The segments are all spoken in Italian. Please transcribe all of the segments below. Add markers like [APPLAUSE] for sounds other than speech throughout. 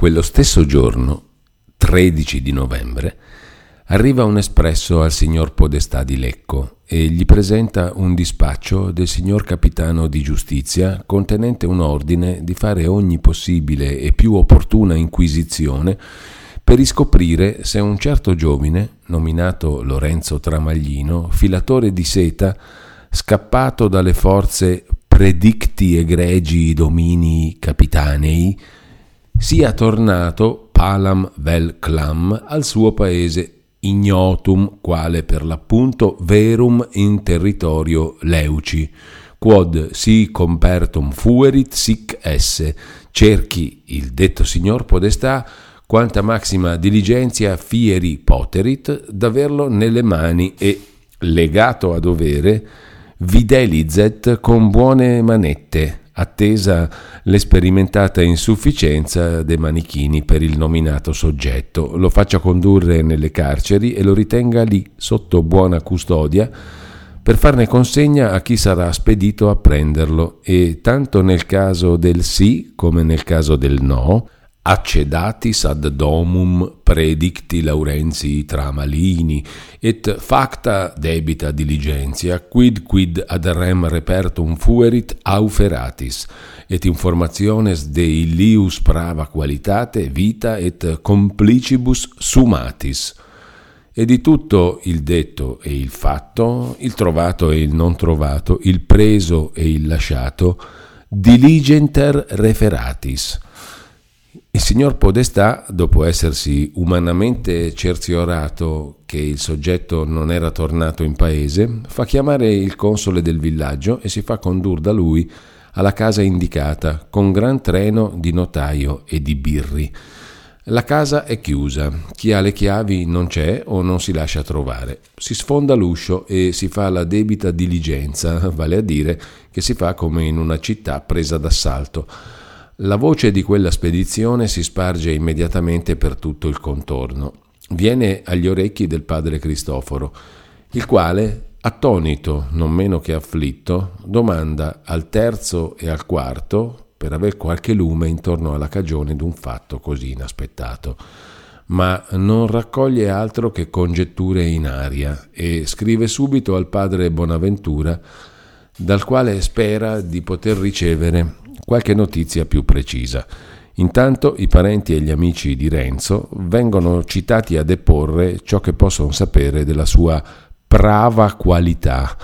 Quello stesso giorno, 13 di novembre, arriva un espresso al signor Podestà di Lecco e gli presenta un dispaccio del signor capitano di giustizia contenente un ordine di fare ogni possibile e più opportuna inquisizione per riscoprire se un certo giovine, nominato Lorenzo Tramaglino, filatore di seta, scappato dalle forze predicti egregi domini capitanei, sia tornato palam vel clam al suo paese ignotum, quale per l'appunto verum in territorio leuci, quod si compertum fuerit sic esse, cerchi il detto signor podestà quanta maxima diligenzia fieri poterit d'averlo nelle mani e, legato a dovere, videlizet con buone manette, attesa l'esperimentata insufficienza dei manichini per il nominato soggetto, lo faccia condurre nelle carceri e lo ritenga lì sotto buona custodia per farne consegna a chi sarà spedito a prenderlo. E tanto nel caso del sì come nel caso del no, accedatis ad domum predicti Laurenzi Tramalini, et facta debita diligentia, quid quid ad rem repertum fuerit auferatis, et informationes de illius prava qualitate vita et complicibus sumatis. E di tutto il detto e il fatto, il trovato e il non trovato, il preso e il lasciato, diligenter referatis il signor Podestà, dopo essersi umanamente cerziorato che il soggetto non era tornato in paese, fa chiamare il console del villaggio e si fa condurre da lui alla casa indicata con gran treno di notaio e di birri. La casa è chiusa, chi ha le chiavi non c'è o non si lascia trovare. Si sfonda l'uscio e si fa la debita diligenza, vale a dire che si fa come in una città presa d'assalto la voce di quella spedizione si sparge immediatamente per tutto il contorno. Viene agli orecchi del padre Cristoforo, il quale, attonito, non meno che afflitto, domanda al terzo e al quarto per aver qualche lume intorno alla cagione d'un fatto così inaspettato. Ma non raccoglie altro che congetture in aria e scrive subito al padre Bonaventura, dal quale spera di poter ricevere qualche notizia più precisa. Intanto i parenti e gli amici di Renzo vengono citati a deporre ciò che possono sapere della sua prava qualità.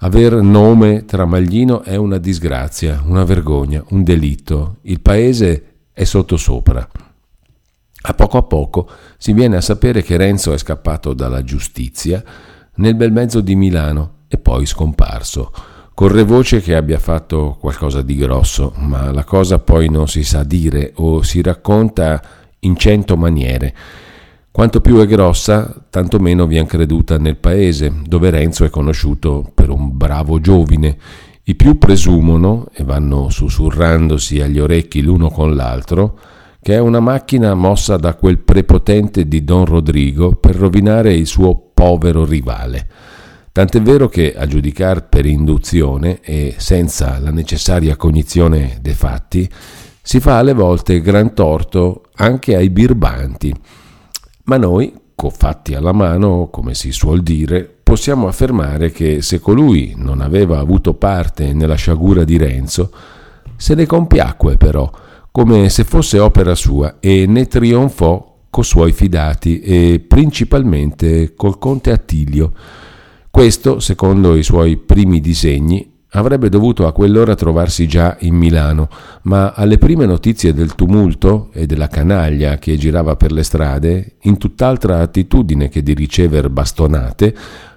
Aver nome Tramaglino è una disgrazia, una vergogna, un delitto. Il paese è sottosopra. A poco a poco si viene a sapere che Renzo è scappato dalla giustizia nel bel mezzo di Milano e poi scomparso. Corre voce che abbia fatto qualcosa di grosso, ma la cosa poi non si sa dire o si racconta in cento maniere. Quanto più è grossa, tanto meno viene creduta nel paese, dove Renzo è conosciuto per un bravo giovine. I più presumono, e vanno sussurrandosi agli orecchi l'uno con l'altro, che è una macchina mossa da quel prepotente di Don Rodrigo per rovinare il suo povero rivale. Tant'è vero che, a giudicare per induzione e senza la necessaria cognizione dei fatti, si fa alle volte gran torto anche ai birbanti. Ma noi, fatti alla mano, come si suol dire, possiamo affermare che se colui non aveva avuto parte nella sciagura di Renzo, se ne compiacque però, come se fosse opera sua, e ne trionfò co suoi fidati e principalmente col conte Attilio, questo, secondo i suoi primi disegni, avrebbe dovuto a quell'ora trovarsi già in Milano, ma alle prime notizie del tumulto e della canaglia che girava per le strade, in tutt'altra attitudine che di ricever bastonate,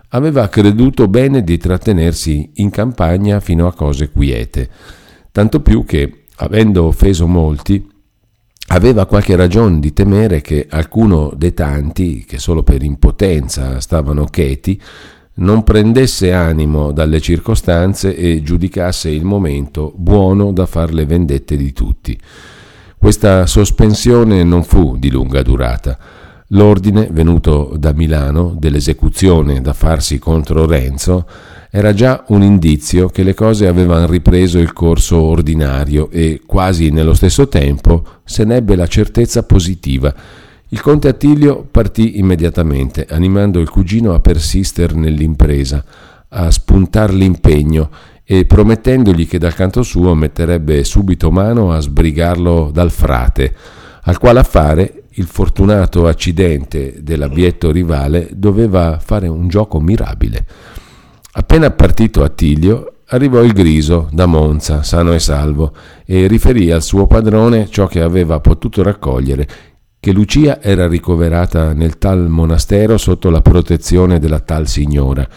aveva creduto bene di trattenersi in campagna fino a cose quiete. Tanto più che, avendo offeso molti, aveva qualche ragione di temere che alcuno dei tanti, che solo per impotenza stavano cheti, non prendesse animo dalle circostanze e giudicasse il momento buono da far le vendette di tutti. Questa sospensione non fu di lunga durata. L'ordine venuto da Milano dell'esecuzione da farsi contro Renzo era già un indizio che le cose avevano ripreso il corso ordinario e quasi nello stesso tempo se n'ebbe la certezza positiva. Il conte Attilio partì immediatamente, animando il cugino a persistere nell'impresa, a spuntar l'impegno e promettendogli che dal canto suo metterebbe subito mano a sbrigarlo dal frate, al quale affare il fortunato accidente dell'abietto rivale doveva fare un gioco mirabile. Appena partito Attilio, arrivò il Griso da Monza, sano e salvo, e riferì al suo padrone ciò che aveva potuto raccogliere, che Lucia era ricoverata nel tal monastero sotto la protezione della tal signora,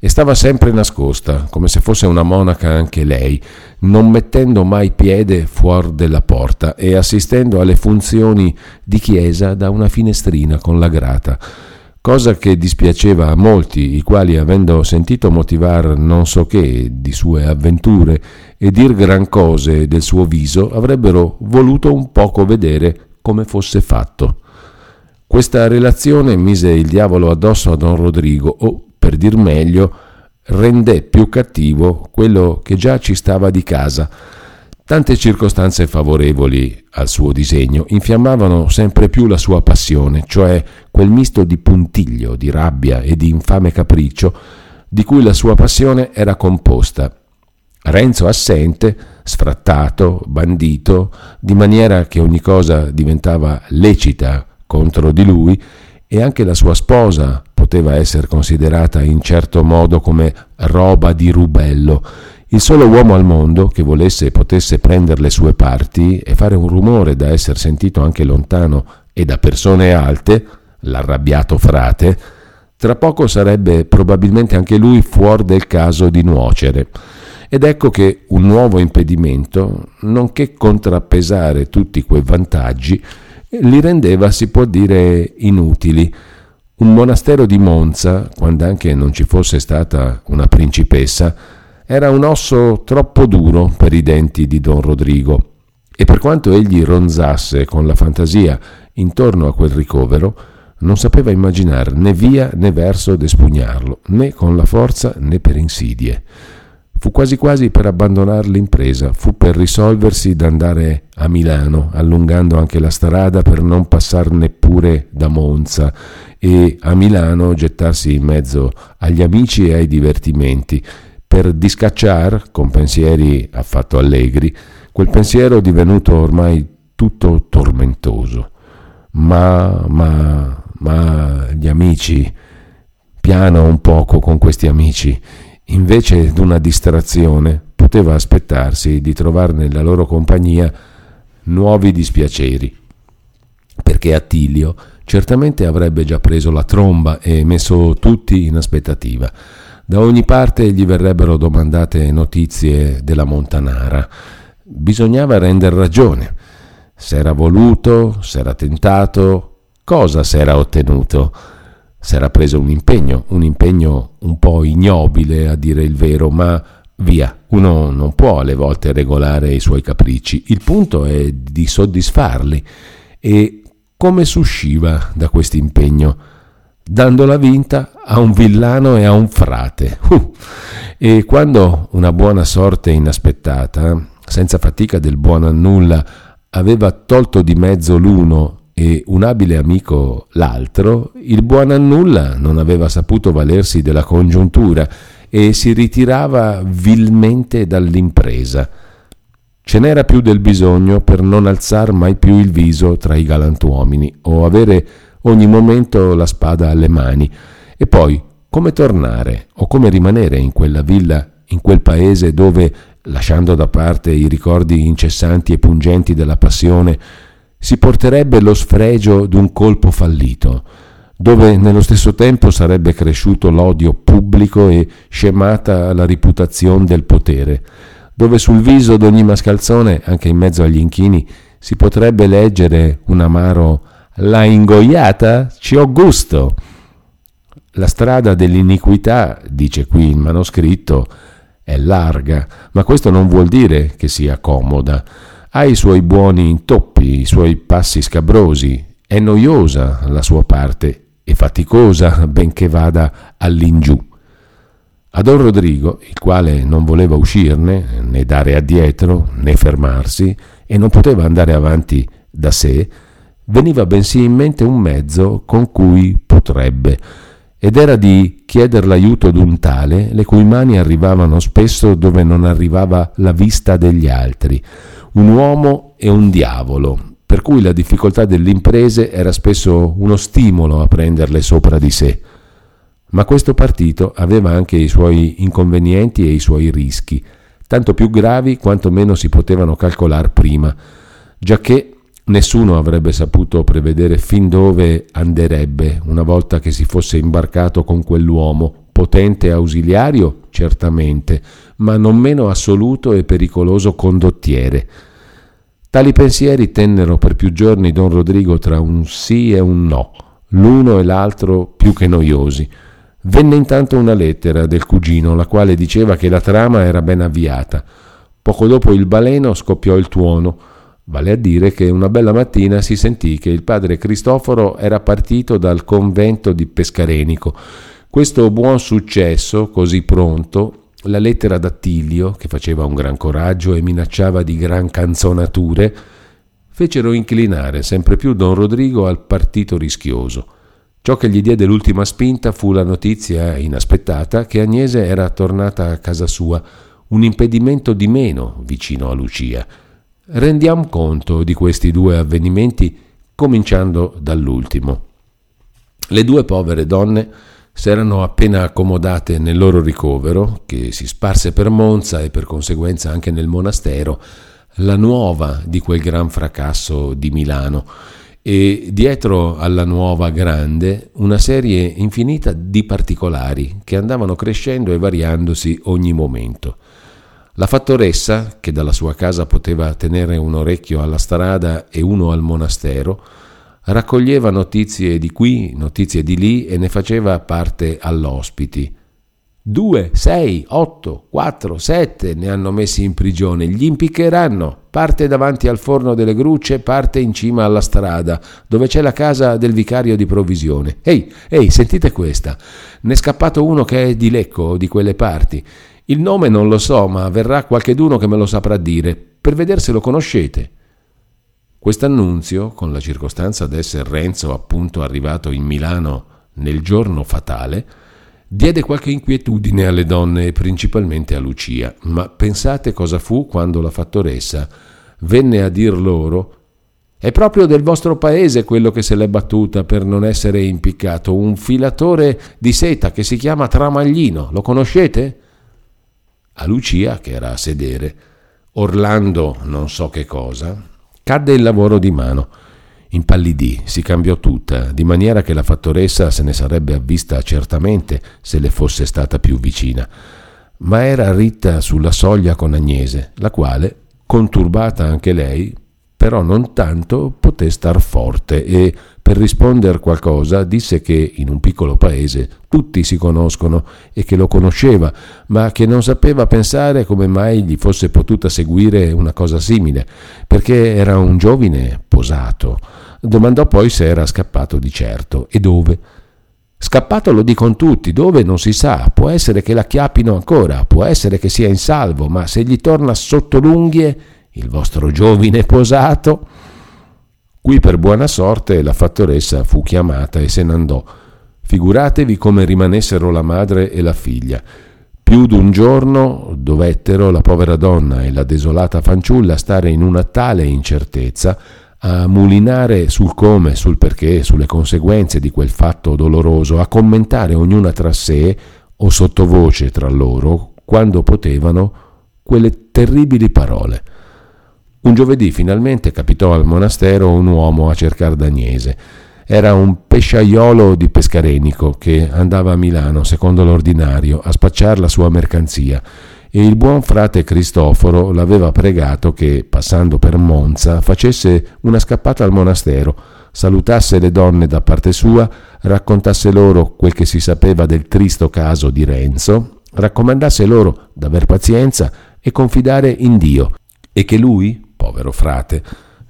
e stava sempre nascosta, come se fosse una monaca anche lei, non mettendo mai piede fuori della porta e assistendo alle funzioni di chiesa da una finestrina con la grata cosa che dispiaceva a molti, i quali, avendo sentito motivar non so che di sue avventure e dir gran cose del suo viso, avrebbero voluto un poco vedere come fosse fatto. Questa relazione mise il diavolo addosso a don Rodrigo, o, per dir meglio, rendè più cattivo quello che già ci stava di casa, Tante circostanze favorevoli al suo disegno infiammavano sempre più la sua passione, cioè quel misto di puntiglio, di rabbia e di infame capriccio di cui la sua passione era composta. Renzo assente, sfrattato, bandito, di maniera che ogni cosa diventava lecita contro di lui e anche la sua sposa poteva essere considerata in certo modo come roba di rubello, il solo uomo al mondo che volesse e potesse prendere le sue parti e fare un rumore da essere sentito anche lontano e da persone alte, l'arrabbiato frate, tra poco sarebbe probabilmente anche lui fuori del caso di nuocere. Ed ecco che un nuovo impedimento, nonché contrappesare tutti quei vantaggi, li rendeva, si può dire, inutili. Un monastero di Monza, quando anche non ci fosse stata una principessa, era un osso troppo duro per i denti di don Rodrigo e per quanto egli ronzasse con la fantasia intorno a quel ricovero, non sapeva immaginare né via né verso d'espugnarlo, né con la forza né per insidie. Fu quasi quasi per abbandonare l'impresa, fu per risolversi d'andare a Milano, allungando anche la strada per non passare neppure da Monza e a Milano gettarsi in mezzo agli amici e ai divertimenti, per discacciar, con pensieri affatto allegri, quel pensiero divenuto ormai tutto tormentoso. Ma, ma, ma gli amici, piano un poco con questi amici, invece d'una distrazione, poteva aspettarsi di trovare nella loro compagnia nuovi dispiaceri, perché Attilio certamente avrebbe già preso la tromba e messo tutti in aspettativa. Da ogni parte gli verrebbero domandate notizie della Montanara. Bisognava render ragione. S'era voluto, s'era tentato, cosa s'era ottenuto? S'era preso un impegno, un impegno un po' ignobile a dire il vero, ma via, uno non può alle volte regolare i suoi capricci, il punto è di soddisfarli. E come s'usciva da questo impegno? dandola vinta a un villano e a un frate. Uh. E quando una buona sorte inaspettata, senza fatica del buon a nulla, aveva tolto di mezzo l'uno e un abile amico l'altro, il buon a nulla non aveva saputo valersi della congiuntura e si ritirava vilmente dall'impresa. Ce n'era più del bisogno per non alzar mai più il viso tra i galantuomini o avere ogni momento la spada alle mani. E poi, come tornare o come rimanere in quella villa, in quel paese dove, lasciando da parte i ricordi incessanti e pungenti della passione, si porterebbe lo sfregio d'un colpo fallito, dove nello stesso tempo sarebbe cresciuto l'odio pubblico e scemata la reputazione del potere, dove sul viso d'ogni mascalzone, anche in mezzo agli inchini, si potrebbe leggere un amaro la ingoiata ci ho gusto. La strada dell'iniquità, dice qui il manoscritto, è larga, ma questo non vuol dire che sia comoda. Ha i suoi buoni intoppi, i suoi passi scabrosi, è noiosa la sua parte e faticosa benché vada all'ingiù. A Don Rodrigo, il quale non voleva uscirne, né dare addietro, né fermarsi, e non poteva andare avanti da sé, veniva bensì in mente un mezzo con cui potrebbe, ed era di chiedere l'aiuto d'un tale, le cui mani arrivavano spesso dove non arrivava la vista degli altri, un uomo e un diavolo, per cui la difficoltà delle imprese era spesso uno stimolo a prenderle sopra di sé. Ma questo partito aveva anche i suoi inconvenienti e i suoi rischi, tanto più gravi quanto meno si potevano calcolare prima, giacché Nessuno avrebbe saputo prevedere fin dove anderebbe una volta che si fosse imbarcato con quell'uomo, potente ausiliario, certamente, ma non meno assoluto e pericoloso condottiere. Tali pensieri tennero per più giorni don Rodrigo tra un sì e un no, l'uno e l'altro più che noiosi. Venne intanto una lettera del cugino, la quale diceva che la trama era ben avviata. Poco dopo il baleno scoppiò il tuono, Vale a dire che una bella mattina si sentì che il padre Cristoforo era partito dal convento di Pescarenico. Questo buon successo, così pronto, la lettera d'Attilio, che faceva un gran coraggio e minacciava di gran canzonature, fecero inclinare sempre più don Rodrigo al partito rischioso. Ciò che gli diede l'ultima spinta fu la notizia inaspettata che Agnese era tornata a casa sua, un impedimento di meno vicino a Lucia. Rendiamo conto di questi due avvenimenti cominciando dall'ultimo. Le due povere donne s'erano appena accomodate nel loro ricovero, che si sparse per Monza e per conseguenza anche nel monastero, la nuova di quel gran fracasso di Milano e dietro alla nuova grande una serie infinita di particolari che andavano crescendo e variandosi ogni momento. La fattoressa, che dalla sua casa poteva tenere un orecchio alla strada e uno al monastero, raccoglieva notizie di qui, notizie di lì e ne faceva parte all'ospiti. Due, sei, otto, quattro, sette ne hanno messi in prigione, gli impiccheranno. Parte davanti al forno delle grucce, parte in cima alla strada, dove c'è la casa del vicario di provvisione. Ehi, ehi, sentite questa. Ne è scappato uno che è di Lecco, di quelle parti. Il nome non lo so, ma verrà qualcheduno che me lo saprà dire, per vedere se lo conoscete. Quest'annunzio, con la circostanza d'essere Renzo appunto arrivato in Milano nel giorno fatale, diede qualche inquietudine alle donne e principalmente a Lucia, ma pensate cosa fu quando la fattoressa venne a dir loro è proprio del vostro paese quello che se l'è battuta per non essere impiccato, un filatore di seta che si chiama Tramaglino, lo conoscete? A Lucia, che era a sedere, Orlando non so che cosa, cadde il lavoro di mano. Impallidì, si cambiò tutta, di maniera che la fattoressa se ne sarebbe avvista certamente se le fosse stata più vicina. Ma era ritta sulla soglia con Agnese, la quale, conturbata anche lei, però non tanto poté star forte e per rispondere qualcosa disse che in un piccolo paese tutti si conoscono e che lo conosceva, ma che non sapeva pensare come mai gli fosse potuta seguire una cosa simile, perché era un giovine posato. Domandò poi se era scappato di certo e dove. Scappato lo dicono tutti, dove non si sa, può essere che la chiappino ancora, può essere che sia in salvo, ma se gli torna sotto l'unghie il vostro giovine posato. Qui per buona sorte la fattoressa fu chiamata e se n'andò. Figuratevi come rimanessero la madre e la figlia. Più d'un giorno dovettero la povera donna e la desolata fanciulla stare in una tale incertezza a mulinare sul come, sul perché, sulle conseguenze di quel fatto doloroso, a commentare ognuna tra sé o sottovoce tra loro, quando potevano, quelle terribili parole. Un giovedì finalmente capitò al monastero un uomo a cercare d'Agnese. Era un pesciaiolo di Pescarenico che andava a Milano, secondo l'ordinario, a spacciare la sua mercanzia e il buon frate Cristoforo l'aveva pregato che, passando per Monza, facesse una scappata al monastero, salutasse le donne da parte sua, raccontasse loro quel che si sapeva del tristo caso di Renzo, raccomandasse loro d'aver pazienza e confidare in Dio, e che lui, povero frate,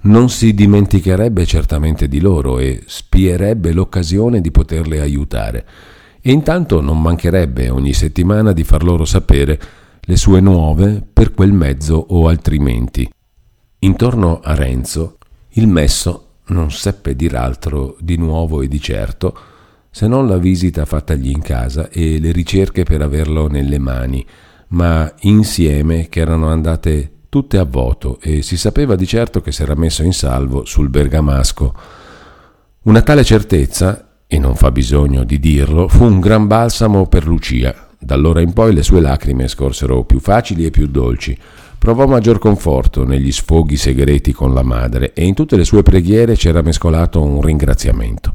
non si dimenticherebbe certamente di loro e spierebbe l'occasione di poterle aiutare. e intanto non mancherebbe ogni settimana di far loro sapere le sue nuove per quel mezzo o altrimenti. Intorno a Renzo il messo non seppe dir altro di nuovo e di certo se non la visita fattagli in casa e le ricerche per averlo nelle mani, ma insieme che erano andate tutte a voto e si sapeva di certo che s'era messo in salvo sul bergamasco. Una tale certezza, e non fa bisogno di dirlo, fu un gran balsamo per Lucia. D'allora in poi le sue lacrime scorsero più facili e più dolci. Provò maggior conforto negli sfoghi segreti con la madre e in tutte le sue preghiere c'era mescolato un ringraziamento.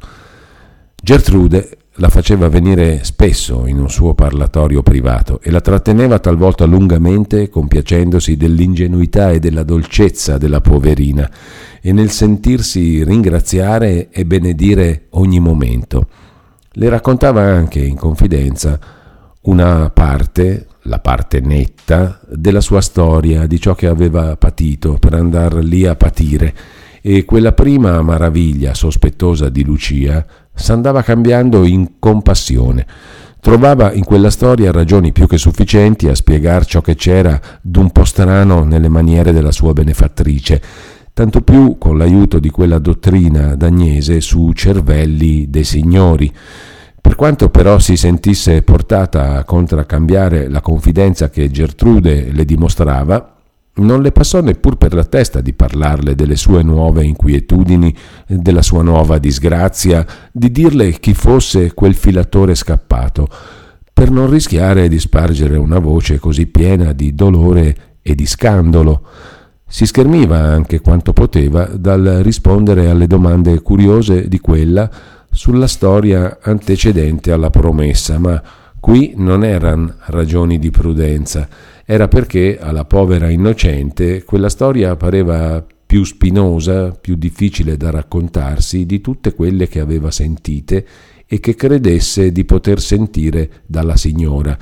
Gertrude la faceva venire spesso in un suo parlatorio privato e la tratteneva talvolta lungamente compiacendosi dell'ingenuità e della dolcezza della poverina e nel sentirsi ringraziare e benedire ogni momento. Le raccontava anche in confidenza una parte, la parte netta, della sua storia, di ciò che aveva patito per andar lì a patire e quella prima maraviglia sospettosa di Lucia s'andava cambiando in compassione. Trovava in quella storia ragioni più che sufficienti a spiegar ciò che c'era d'un po' strano nelle maniere della sua benefattrice, tanto più con l'aiuto di quella dottrina d'Agnese su cervelli dei signori. Per quanto però si sentisse portata a contraccambiare la confidenza che Gertrude le dimostrava, non le passò neppur per la testa di parlarle delle sue nuove inquietudini, della sua nuova disgrazia, di dirle chi fosse quel filatore scappato, per non rischiare di spargere una voce così piena di dolore e di scandalo. Si schermiva anche quanto poteva dal rispondere alle domande curiose di quella sulla storia antecedente alla promessa, ma qui non erano ragioni di prudenza era perché alla povera innocente quella storia pareva più spinosa, più difficile da raccontarsi di tutte quelle che aveva sentite e che credesse di poter sentire dalla signora.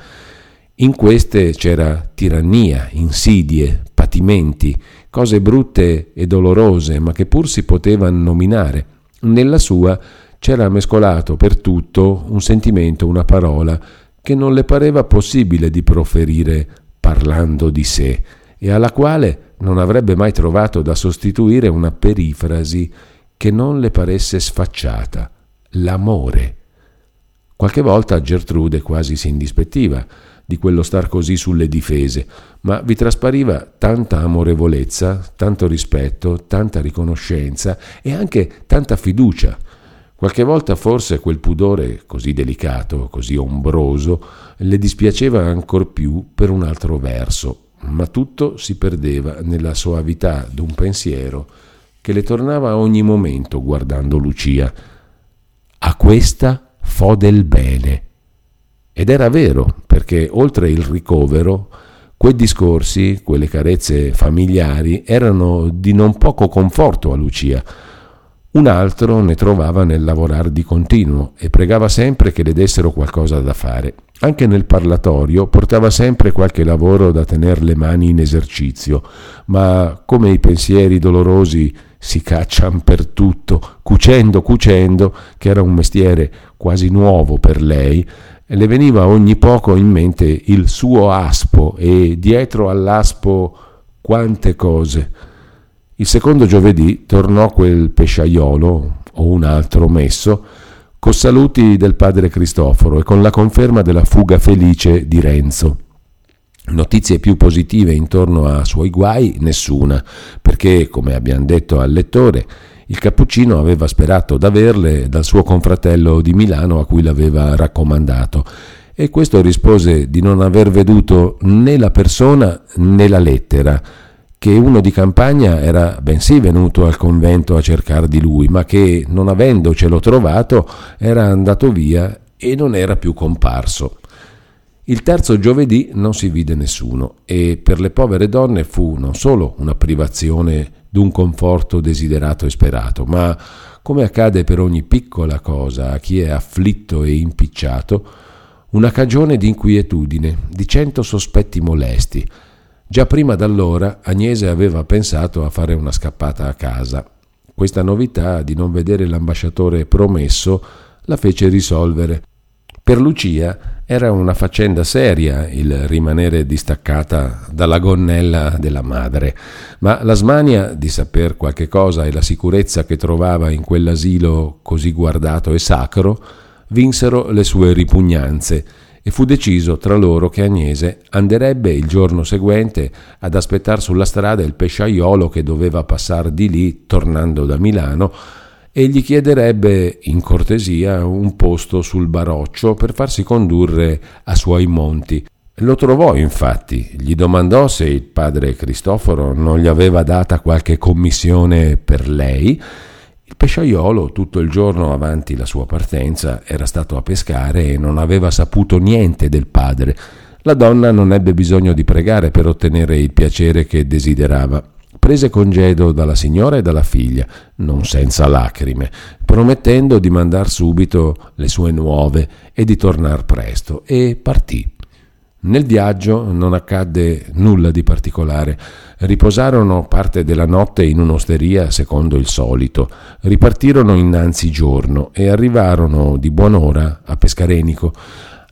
In queste c'era tirannia, insidie, patimenti, cose brutte e dolorose, ma che pur si potevano nominare. Nella sua c'era mescolato per tutto un sentimento, una parola, che non le pareva possibile di proferire parlando di sé e alla quale non avrebbe mai trovato da sostituire una perifrasi che non le paresse sfacciata, l'amore. Qualche volta Gertrude quasi si indispettiva di quello star così sulle difese, ma vi traspariva tanta amorevolezza, tanto rispetto, tanta riconoscenza e anche tanta fiducia. Qualche volta forse quel pudore così delicato, così ombroso, le dispiaceva ancor più per un altro verso, ma tutto si perdeva nella soavità d'un pensiero che le tornava a ogni momento guardando Lucia. A questa fo del bene. Ed era vero, perché oltre il ricovero, quei discorsi, quelle carezze familiari erano di non poco conforto a Lucia un altro ne trovava nel lavorare di continuo e pregava sempre che le dessero qualcosa da fare. Anche nel parlatorio portava sempre qualche lavoro da tener le mani in esercizio, ma come i pensieri dolorosi si caccian per tutto, cucendo, cucendo, che era un mestiere quasi nuovo per lei, le veniva ogni poco in mente il suo aspo e dietro all'aspo quante cose. Il secondo giovedì tornò quel pesciaiolo, o un altro messo, con saluti del padre Cristoforo e con la conferma della fuga felice di Renzo. Notizie più positive intorno a suoi guai nessuna, perché, come abbiamo detto al lettore, il cappuccino aveva sperato d'averle dal suo confratello di Milano a cui l'aveva raccomandato, e questo rispose di non aver veduto né la persona né la lettera, che uno di campagna era bensì venuto al convento a cercare di lui, ma che, non avendocelo trovato, era andato via e non era più comparso. Il terzo giovedì non si vide nessuno e per le povere donne fu non solo una privazione d'un conforto desiderato e sperato, ma, come accade per ogni piccola cosa a chi è afflitto e impicciato, una cagione di inquietudine, di cento sospetti molesti, Già prima d'allora Agnese aveva pensato a fare una scappata a casa. Questa novità di non vedere l'ambasciatore promesso la fece risolvere. Per Lucia era una faccenda seria il rimanere distaccata dalla gonnella della madre, ma la smania di saper qualche cosa e la sicurezza che trovava in quell'asilo così guardato e sacro vinsero le sue ripugnanze e fu deciso tra loro che Agnese anderebbe il giorno seguente ad aspettare sulla strada il pesciaiolo che doveva passare di lì tornando da Milano e gli chiederebbe in cortesia un posto sul baroccio per farsi condurre a suoi monti. Lo trovò infatti, gli domandò se il padre Cristoforo non gli aveva data qualche commissione per lei. Il pesciaiolo, tutto il giorno avanti la sua partenza, era stato a pescare e non aveva saputo niente del padre. La donna non ebbe bisogno di pregare per ottenere il piacere che desiderava prese congedo dalla signora e dalla figlia, non senza lacrime, promettendo di mandar subito le sue nuove e di tornar presto, e partì. Nel viaggio non accadde nulla di particolare. Riposarono parte della notte in un'osteria secondo il solito, ripartirono innanzi giorno e arrivarono di buon'ora a Pescarenico.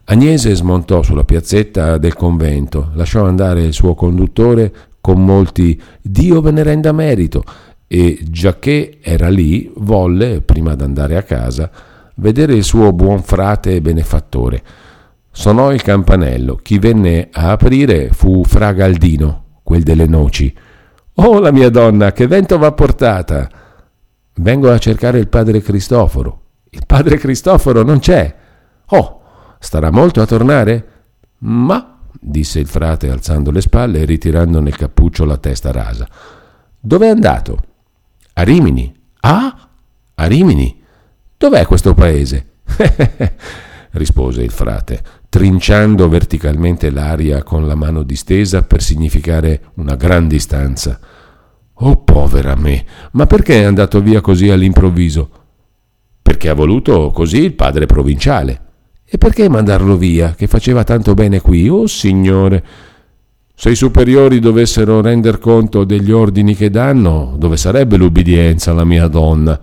Agnese smontò sulla piazzetta del convento, lasciò andare il suo conduttore con molti Dio ve ne renda merito e giacché era lì volle, prima d'andare a casa, vedere il suo buon frate e benefattore. Sonò il campanello, chi venne a aprire fu Fra Galdino, quel delle noci. Oh la mia donna, che vento va portata! Vengo a cercare il padre Cristoforo. Il padre Cristoforo non c'è. Oh, starà molto a tornare? Ma disse il frate alzando le spalle e ritirando nel cappuccio la testa rasa. Dove è andato? A Rimini. Ah, a Rimini. Dov'è questo paese? [LAUGHS] rispose il frate, trinciando verticalmente l'aria con la mano distesa per significare una gran distanza. Oh, povera me, ma perché è andato via così all'improvviso? Perché ha voluto così il padre provinciale. E perché mandarlo via, che faceva tanto bene qui? Oh signore! Se i superiori dovessero render conto degli ordini che danno, dove sarebbe l'ubbidienza alla mia donna?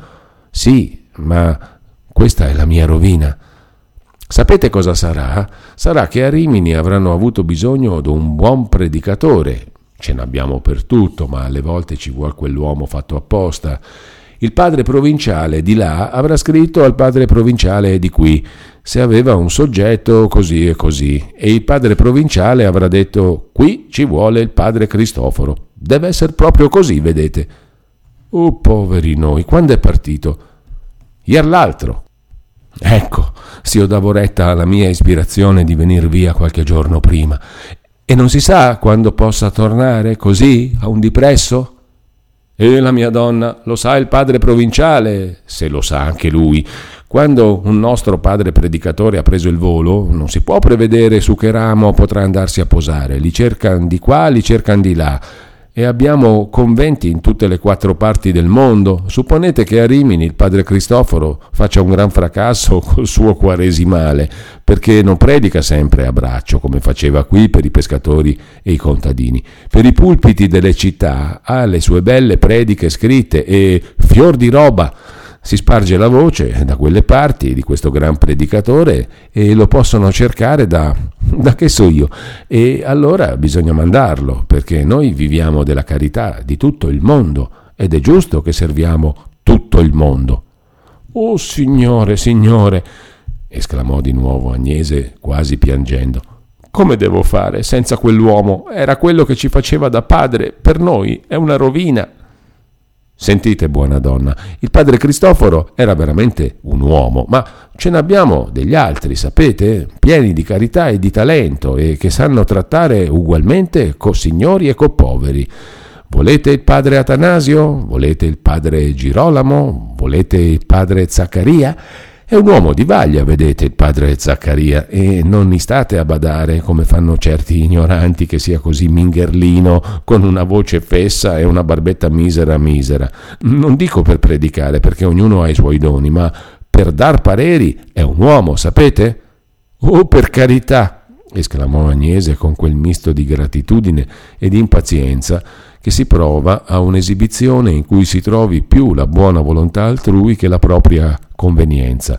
Sì, ma questa è la mia rovina. Sapete cosa sarà? Sarà che a Rimini avranno avuto bisogno di un buon predicatore. Ce n'abbiamo per tutto, ma alle volte ci vuole quell'uomo fatto apposta. Il padre provinciale di là avrà scritto al padre provinciale di qui se aveva un soggetto così e così e il padre provinciale avrà detto qui ci vuole il padre Cristoforo. Deve essere proprio così, vedete. Oh, poveri noi, quando è partito? Ier l'altro. Ecco, se io davo retta alla mia ispirazione di venir via qualche giorno prima. E non si sa quando possa tornare così, a un dipresso? E la mia donna, lo sa il padre provinciale, se lo sa anche lui. Quando un nostro padre predicatore ha preso il volo, non si può prevedere su che ramo potrà andarsi a posare, li cercano di qua, li cercano di là. E abbiamo conventi in tutte le quattro parti del mondo. Supponete che a Rimini il padre Cristoforo faccia un gran fracasso [LAUGHS] col suo quaresimale, perché non predica sempre a braccio come faceva qui per i pescatori e i contadini. Per i pulpiti delle città ha le sue belle prediche scritte e fior di roba si sparge la voce da quelle parti di questo gran predicatore e lo possono cercare da, da che so io. E allora bisogna mandarlo, perché noi viviamo della carità di tutto il mondo ed è giusto che serviamo tutto il mondo. Oh signore, signore, esclamò di nuovo Agnese quasi piangendo. Come devo fare senza quell'uomo? Era quello che ci faceva da padre, per noi è una rovina. Sentite, buona donna, il padre Cristoforo era veramente un uomo, ma ce n'abbiamo degli altri, sapete, pieni di carità e di talento e che sanno trattare ugualmente co signori e co poveri. Volete il padre Atanasio? Volete il padre Girolamo? Volete il padre Zaccaria? È un uomo di vaglia, vedete, il padre Zaccaria, e non mi state a badare come fanno certi ignoranti che sia così mingherlino, con una voce fessa e una barbetta misera misera. Non dico per predicare, perché ognuno ha i suoi doni, ma per dar pareri è un uomo, sapete? Oh, per carità! esclamò Agnese con quel misto di gratitudine e di impazienza che si prova a un'esibizione in cui si trovi più la buona volontà altrui che la propria convenienza.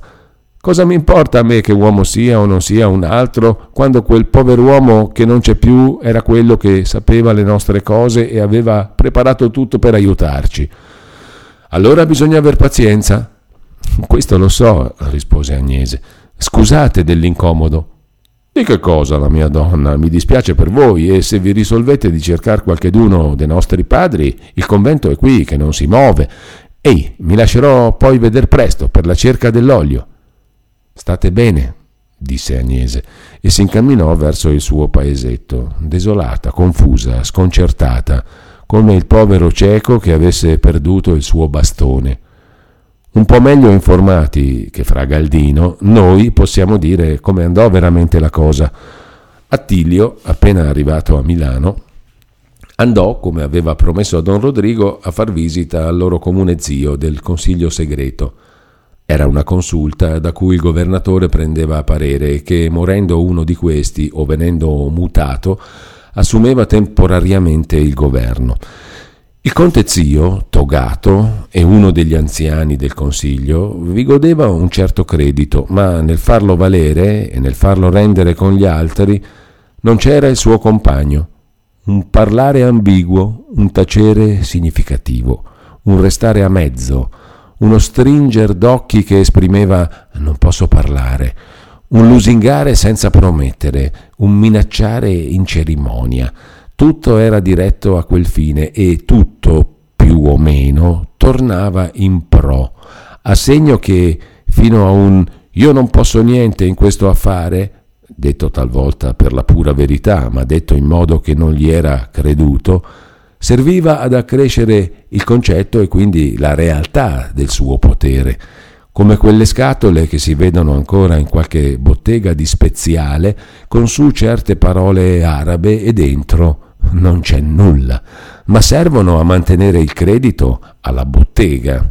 Cosa mi importa a me che uomo sia o non sia un altro, quando quel pover'uomo che non c'è più era quello che sapeva le nostre cose e aveva preparato tutto per aiutarci? Allora bisogna aver pazienza. Questo lo so, rispose Agnese. Scusate dell'incomodo. Di che cosa, la mia donna? Mi dispiace per voi e se vi risolvete di cercare qualcheduno dei nostri padri, il convento è qui, che non si muove. Ehi, mi lascerò poi veder presto per la cerca dell'olio. State bene, disse Agnese, e si incamminò verso il suo paesetto, desolata, confusa, sconcertata, come il povero cieco che avesse perduto il suo bastone. Un po' meglio informati che fra Galdino, noi possiamo dire come andò veramente la cosa. Attilio, appena arrivato a Milano, andò, come aveva promesso a don Rodrigo, a far visita al loro comune zio del consiglio segreto. Era una consulta da cui il governatore prendeva parere che, morendo uno di questi o venendo mutato, assumeva temporariamente il governo. Il conte zio, togato e uno degli anziani del consiglio, vi godeva un certo credito, ma nel farlo valere e nel farlo rendere con gli altri non c'era il suo compagno. Un parlare ambiguo, un tacere significativo, un restare a mezzo, uno stringer d'occhi che esprimeva non posso parlare, un lusingare senza promettere, un minacciare in cerimonia. Tutto era diretto a quel fine e tutto, più o meno, tornava in pro, a segno che fino a un io non posso niente in questo affare, detto talvolta per la pura verità, ma detto in modo che non gli era creduto, serviva ad accrescere il concetto e quindi la realtà del suo potere, come quelle scatole che si vedono ancora in qualche bottega di speziale con su certe parole arabe e dentro non c'è nulla, ma servono a mantenere il credito alla bottega.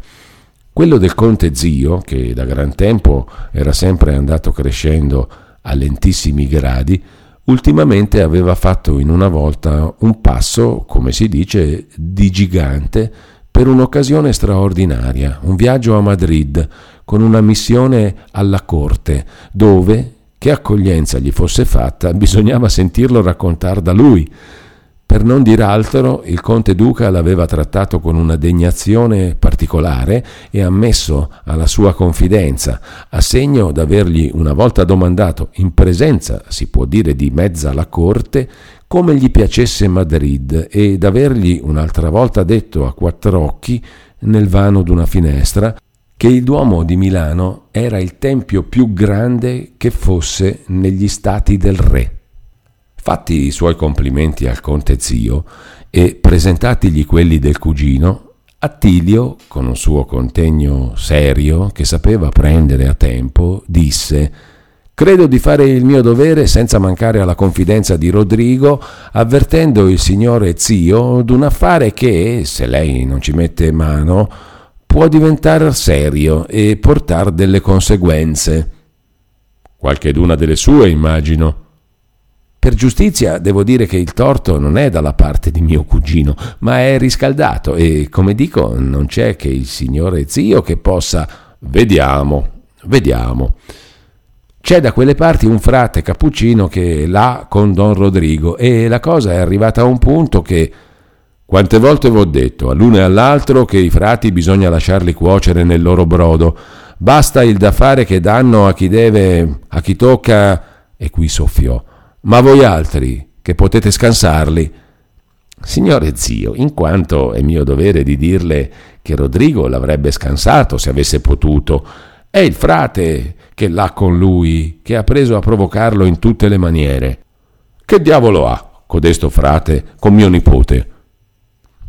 Quello del conte zio, che da gran tempo era sempre andato crescendo a lentissimi gradi, ultimamente aveva fatto in una volta un passo, come si dice, di gigante per un'occasione straordinaria, un viaggio a Madrid con una missione alla corte, dove, che accoglienza gli fosse fatta, [LAUGHS] bisognava sentirlo raccontare da lui, per non dir altro, il conte duca l'aveva trattato con una degnazione particolare e ammesso alla sua confidenza, a segno d'avergli una volta domandato, in presenza, si può dire, di mezza la corte, come gli piacesse Madrid e d'avergli un'altra volta detto a quattro occhi, nel vano d'una finestra, che il Duomo di Milano era il tempio più grande che fosse negli stati del re. Fatti i suoi complimenti al conte zio e presentatigli quelli del cugino, Attilio, con un suo contegno serio che sapeva prendere a tempo, disse Credo di fare il mio dovere senza mancare alla confidenza di Rodrigo, avvertendo il signore zio d'un affare che, se lei non ci mette mano, può diventare serio e portare delle conseguenze. Qualcheduna delle sue, immagino. Per giustizia devo dire che il torto non è dalla parte di mio cugino, ma è riscaldato e, come dico, non c'è che il signore zio che possa... Vediamo, vediamo. C'è da quelle parti un frate cappuccino che l'ha con Don Rodrigo e la cosa è arrivata a un punto che... Quante volte vi ho detto, all'uno e all'altro, che i frati bisogna lasciarli cuocere nel loro brodo. Basta il da fare che danno a chi deve, a chi tocca... E qui soffiò ma voi altri, che potete scansarli. Signore zio, in quanto è mio dovere di dirle che Rodrigo l'avrebbe scansato se avesse potuto, è il frate che l'ha con lui, che ha preso a provocarlo in tutte le maniere. Che diavolo ha codesto frate con mio nipote?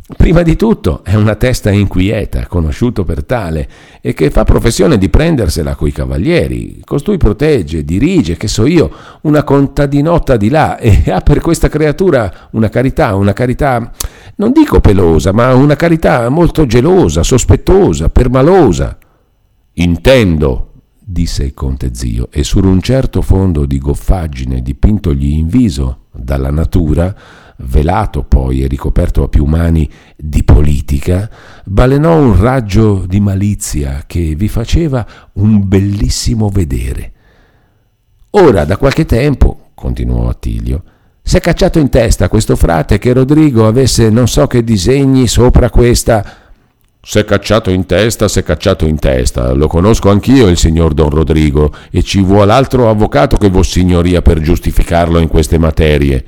Prima di tutto è una testa inquieta, conosciuto per tale, e che fa professione di prendersela coi cavalieri. Costui protegge, dirige, che so io, una contadinotta di là e ha per questa creatura una carità, una carità, non dico pelosa, ma una carità molto gelosa, sospettosa, permalosa. Intendo, disse il conte zio, e su un certo fondo di goffaggine dipintogli in viso dalla natura, velato poi e ricoperto a più mani di politica, balenò un raggio di malizia che vi faceva un bellissimo vedere. Ora, da qualche tempo, continuò Attilio, s'è cacciato in testa questo frate che Rodrigo avesse non so che disegni sopra questa S'è cacciato in testa, s'è cacciato in testa. Lo conosco anch'io il signor Don Rodrigo e ci vuole altro avvocato che Vossignoria per giustificarlo in queste materie.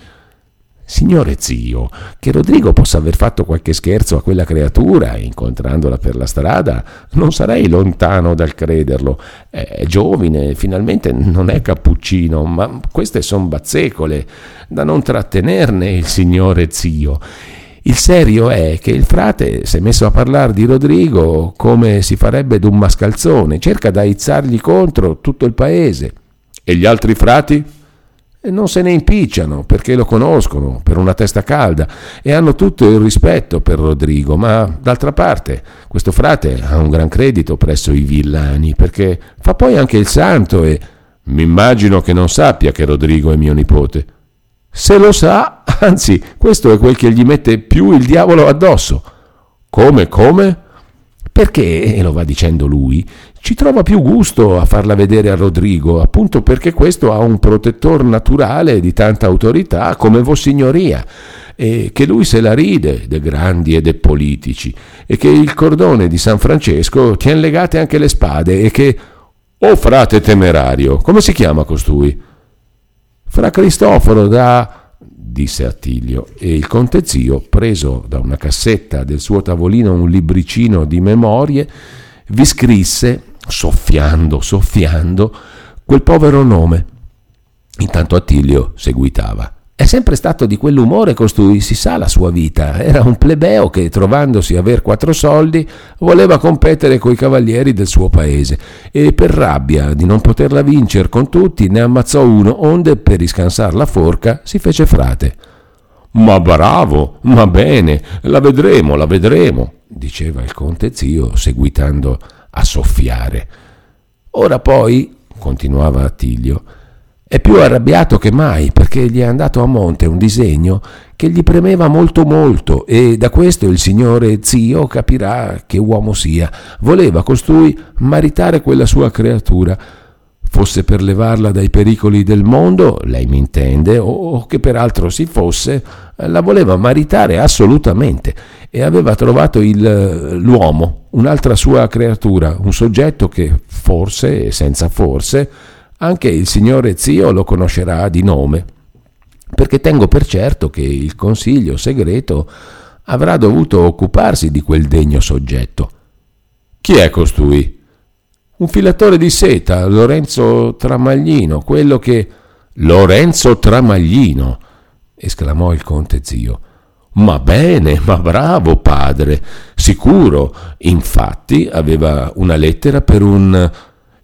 Signore zio, che Rodrigo possa aver fatto qualche scherzo a quella creatura incontrandola per la strada, non sarei lontano dal crederlo. È giovine, finalmente non è cappuccino, ma queste son bazzecole, da non trattenerne il signore zio. Il serio è che il frate si è messo a parlare di Rodrigo come si farebbe d'un mascalzone, cerca da aizzargli contro tutto il paese. E gli altri frati? Non se ne impicciano perché lo conoscono per una testa calda e hanno tutto il rispetto per Rodrigo, ma d'altra parte questo frate ha un gran credito presso i villani perché fa poi anche il santo e mi immagino che non sappia che Rodrigo è mio nipote. Se lo sa, anzi, questo è quel che gli mette più il diavolo addosso. Come, come? Perché, e lo va dicendo lui, ci trova più gusto a farla vedere a Rodrigo, appunto perché questo ha un protettor naturale di tanta autorità come Vossignoria, e che lui se la ride dei grandi e dei politici, e che il cordone di San Francesco tiene legate anche le spade, e che... Oh frate temerario, come si chiama costui? Fra Cristoforo da disse Attilio, e il conte zio, preso da una cassetta del suo tavolino un libricino di memorie, vi scrisse, soffiando, soffiando, quel povero nome. Intanto Attilio seguitava. È sempre stato di quell'umore costui, si sa la sua vita. Era un plebeo che, trovandosi aver quattro soldi, voleva competere coi cavalieri del suo paese e per rabbia di non poterla vincere con tutti ne ammazzò uno, onde per riscansar la forca si fece frate. Ma bravo, ma bene, la vedremo, la vedremo, diceva il conte zio, seguitando a soffiare. Ora poi, continuava Attilio, è più arrabbiato che mai perché gli è andato a monte un disegno che gli premeva molto molto e da questo il signore zio capirà che uomo sia. Voleva costui maritare quella sua creatura, fosse per levarla dai pericoli del mondo, lei mi intende, o che peraltro si fosse, la voleva maritare assolutamente e aveva trovato il, l'uomo, un'altra sua creatura, un soggetto che forse, e senza forse, anche il signore zio lo conoscerà di nome, perché tengo per certo che il consiglio segreto avrà dovuto occuparsi di quel degno soggetto. Chi è costui? Un filatore di seta, Lorenzo Tramaglino, quello che... Lorenzo Tramaglino! esclamò il conte zio. Ma bene, ma bravo padre, sicuro. Infatti aveva una lettera per un...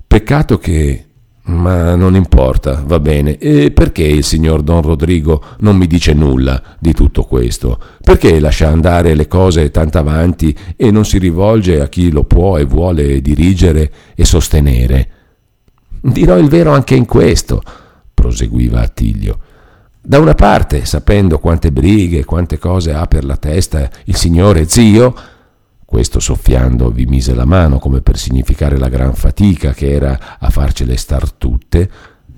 Peccato che ma non importa, va bene. E perché il signor Don Rodrigo non mi dice nulla di tutto questo? Perché lascia andare le cose tanto avanti e non si rivolge a chi lo può e vuole dirigere e sostenere? Dirò il vero anche in questo, proseguiva Attilio. Da una parte, sapendo quante brighe, quante cose ha per la testa il signore zio, questo soffiando vi mise la mano come per significare la gran fatica che era a farcele star tutte,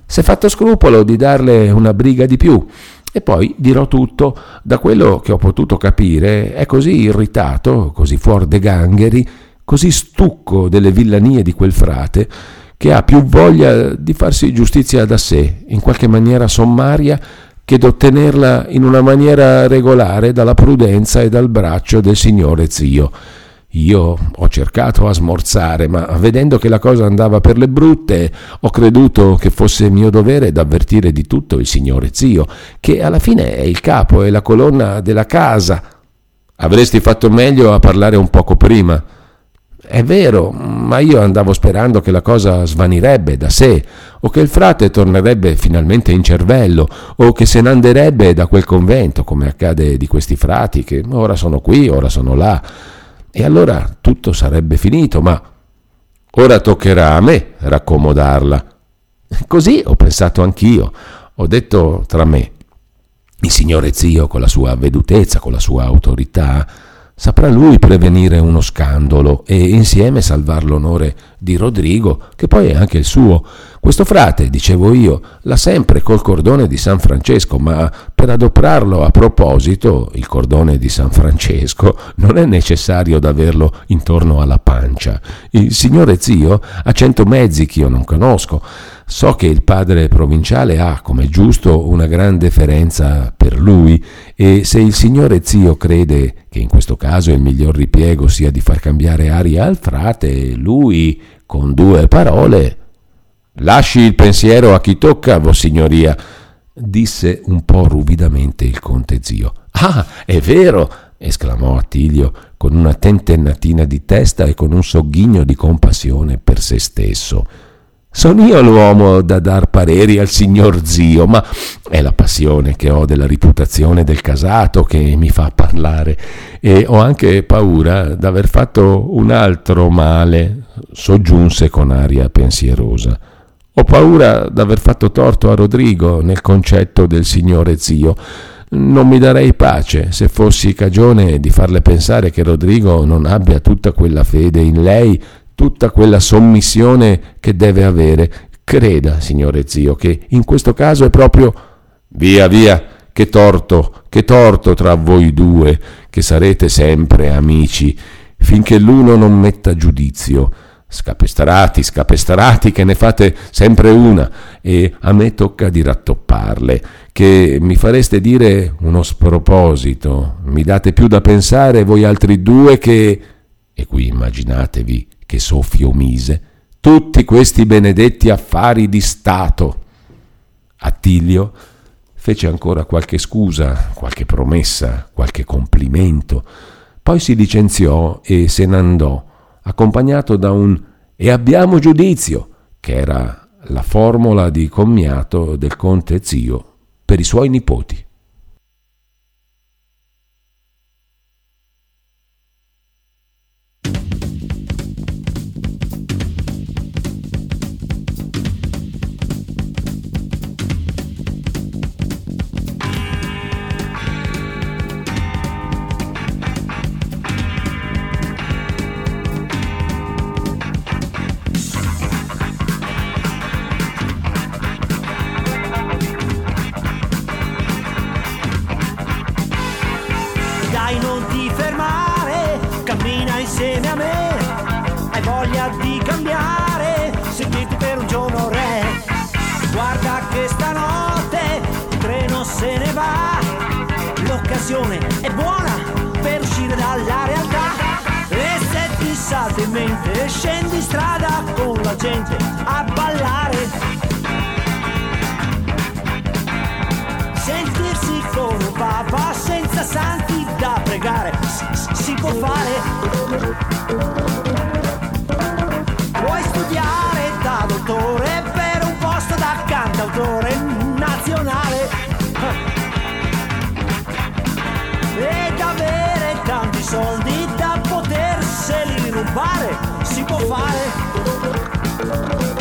s'è fatto scrupolo di darle una briga di più. E poi dirò tutto, da quello che ho potuto capire, è così irritato, così fuori de gangheri, così stucco delle villanie di quel frate, che ha più voglia di farsi giustizia da sé, in qualche maniera sommaria, che d'ottenerla in una maniera regolare dalla prudenza e dal braccio del signore zio. Io ho cercato a smorzare, ma vedendo che la cosa andava per le brutte, ho creduto che fosse mio dovere d'avvertire di tutto il signore zio, che alla fine è il capo e la colonna della casa. Avresti fatto meglio a parlare un poco prima. È vero, ma io andavo sperando che la cosa svanirebbe da sé, o che il frate tornerebbe finalmente in cervello, o che se ne anderebbe da quel convento, come accade di questi frati, che ora sono qui, ora sono là e allora tutto sarebbe finito, ma ora toccherà a me raccomodarla. Così ho pensato anch'io, ho detto tra me. Il signore zio, con la sua avvedutezza, con la sua autorità, saprà lui prevenire uno scandalo e insieme salvar l'onore di Rodrigo, che poi è anche il suo. Questo frate, dicevo io, l'ha sempre col cordone di San Francesco, ma per adoprarlo a proposito, il cordone di San Francesco, non è necessario d'averlo intorno alla pancia. Il signore zio ha cento mezzi che io non conosco. So che il padre provinciale ha, come giusto, una gran deferenza per lui e se il signore zio crede che in questo caso il miglior ripiego sia di far cambiare aria al frate, lui, con due parole, lasci il pensiero a chi tocca, vossignoria, disse un po' ruvidamente il conte zio. Ah, è vero! esclamò Attilio con una tentennatina di testa e con un sogghigno di compassione per se stesso. Sono io l'uomo da dar pareri al signor zio, ma è la passione che ho della reputazione del casato che mi fa parlare e ho anche paura d'aver fatto un altro male, soggiunse con aria pensierosa. Ho paura d'aver fatto torto a Rodrigo nel concetto del signore zio. Non mi darei pace se fossi cagione di farle pensare che Rodrigo non abbia tutta quella fede in lei tutta quella sommissione che deve avere. Creda, signore zio, che in questo caso è proprio via via, che torto, che torto tra voi due, che sarete sempre amici, finché l'uno non metta giudizio. Scapestrati, scapestrati, che ne fate sempre una, e a me tocca di rattopparle, che mi fareste dire uno sproposito, mi date più da pensare voi altri due che... E qui immaginatevi che soffio mise, tutti questi benedetti affari di Stato. Attilio fece ancora qualche scusa, qualche promessa, qualche complimento, poi si licenziò e se n'andò, accompagnato da un e abbiamo giudizio, che era la formula di commiato del conte zio per i suoi nipoti. può fare. Puoi studiare da dottore per un posto da cantautore nazionale. [LAUGHS] Ed avere tanti soldi da poterseli rubare si può fare.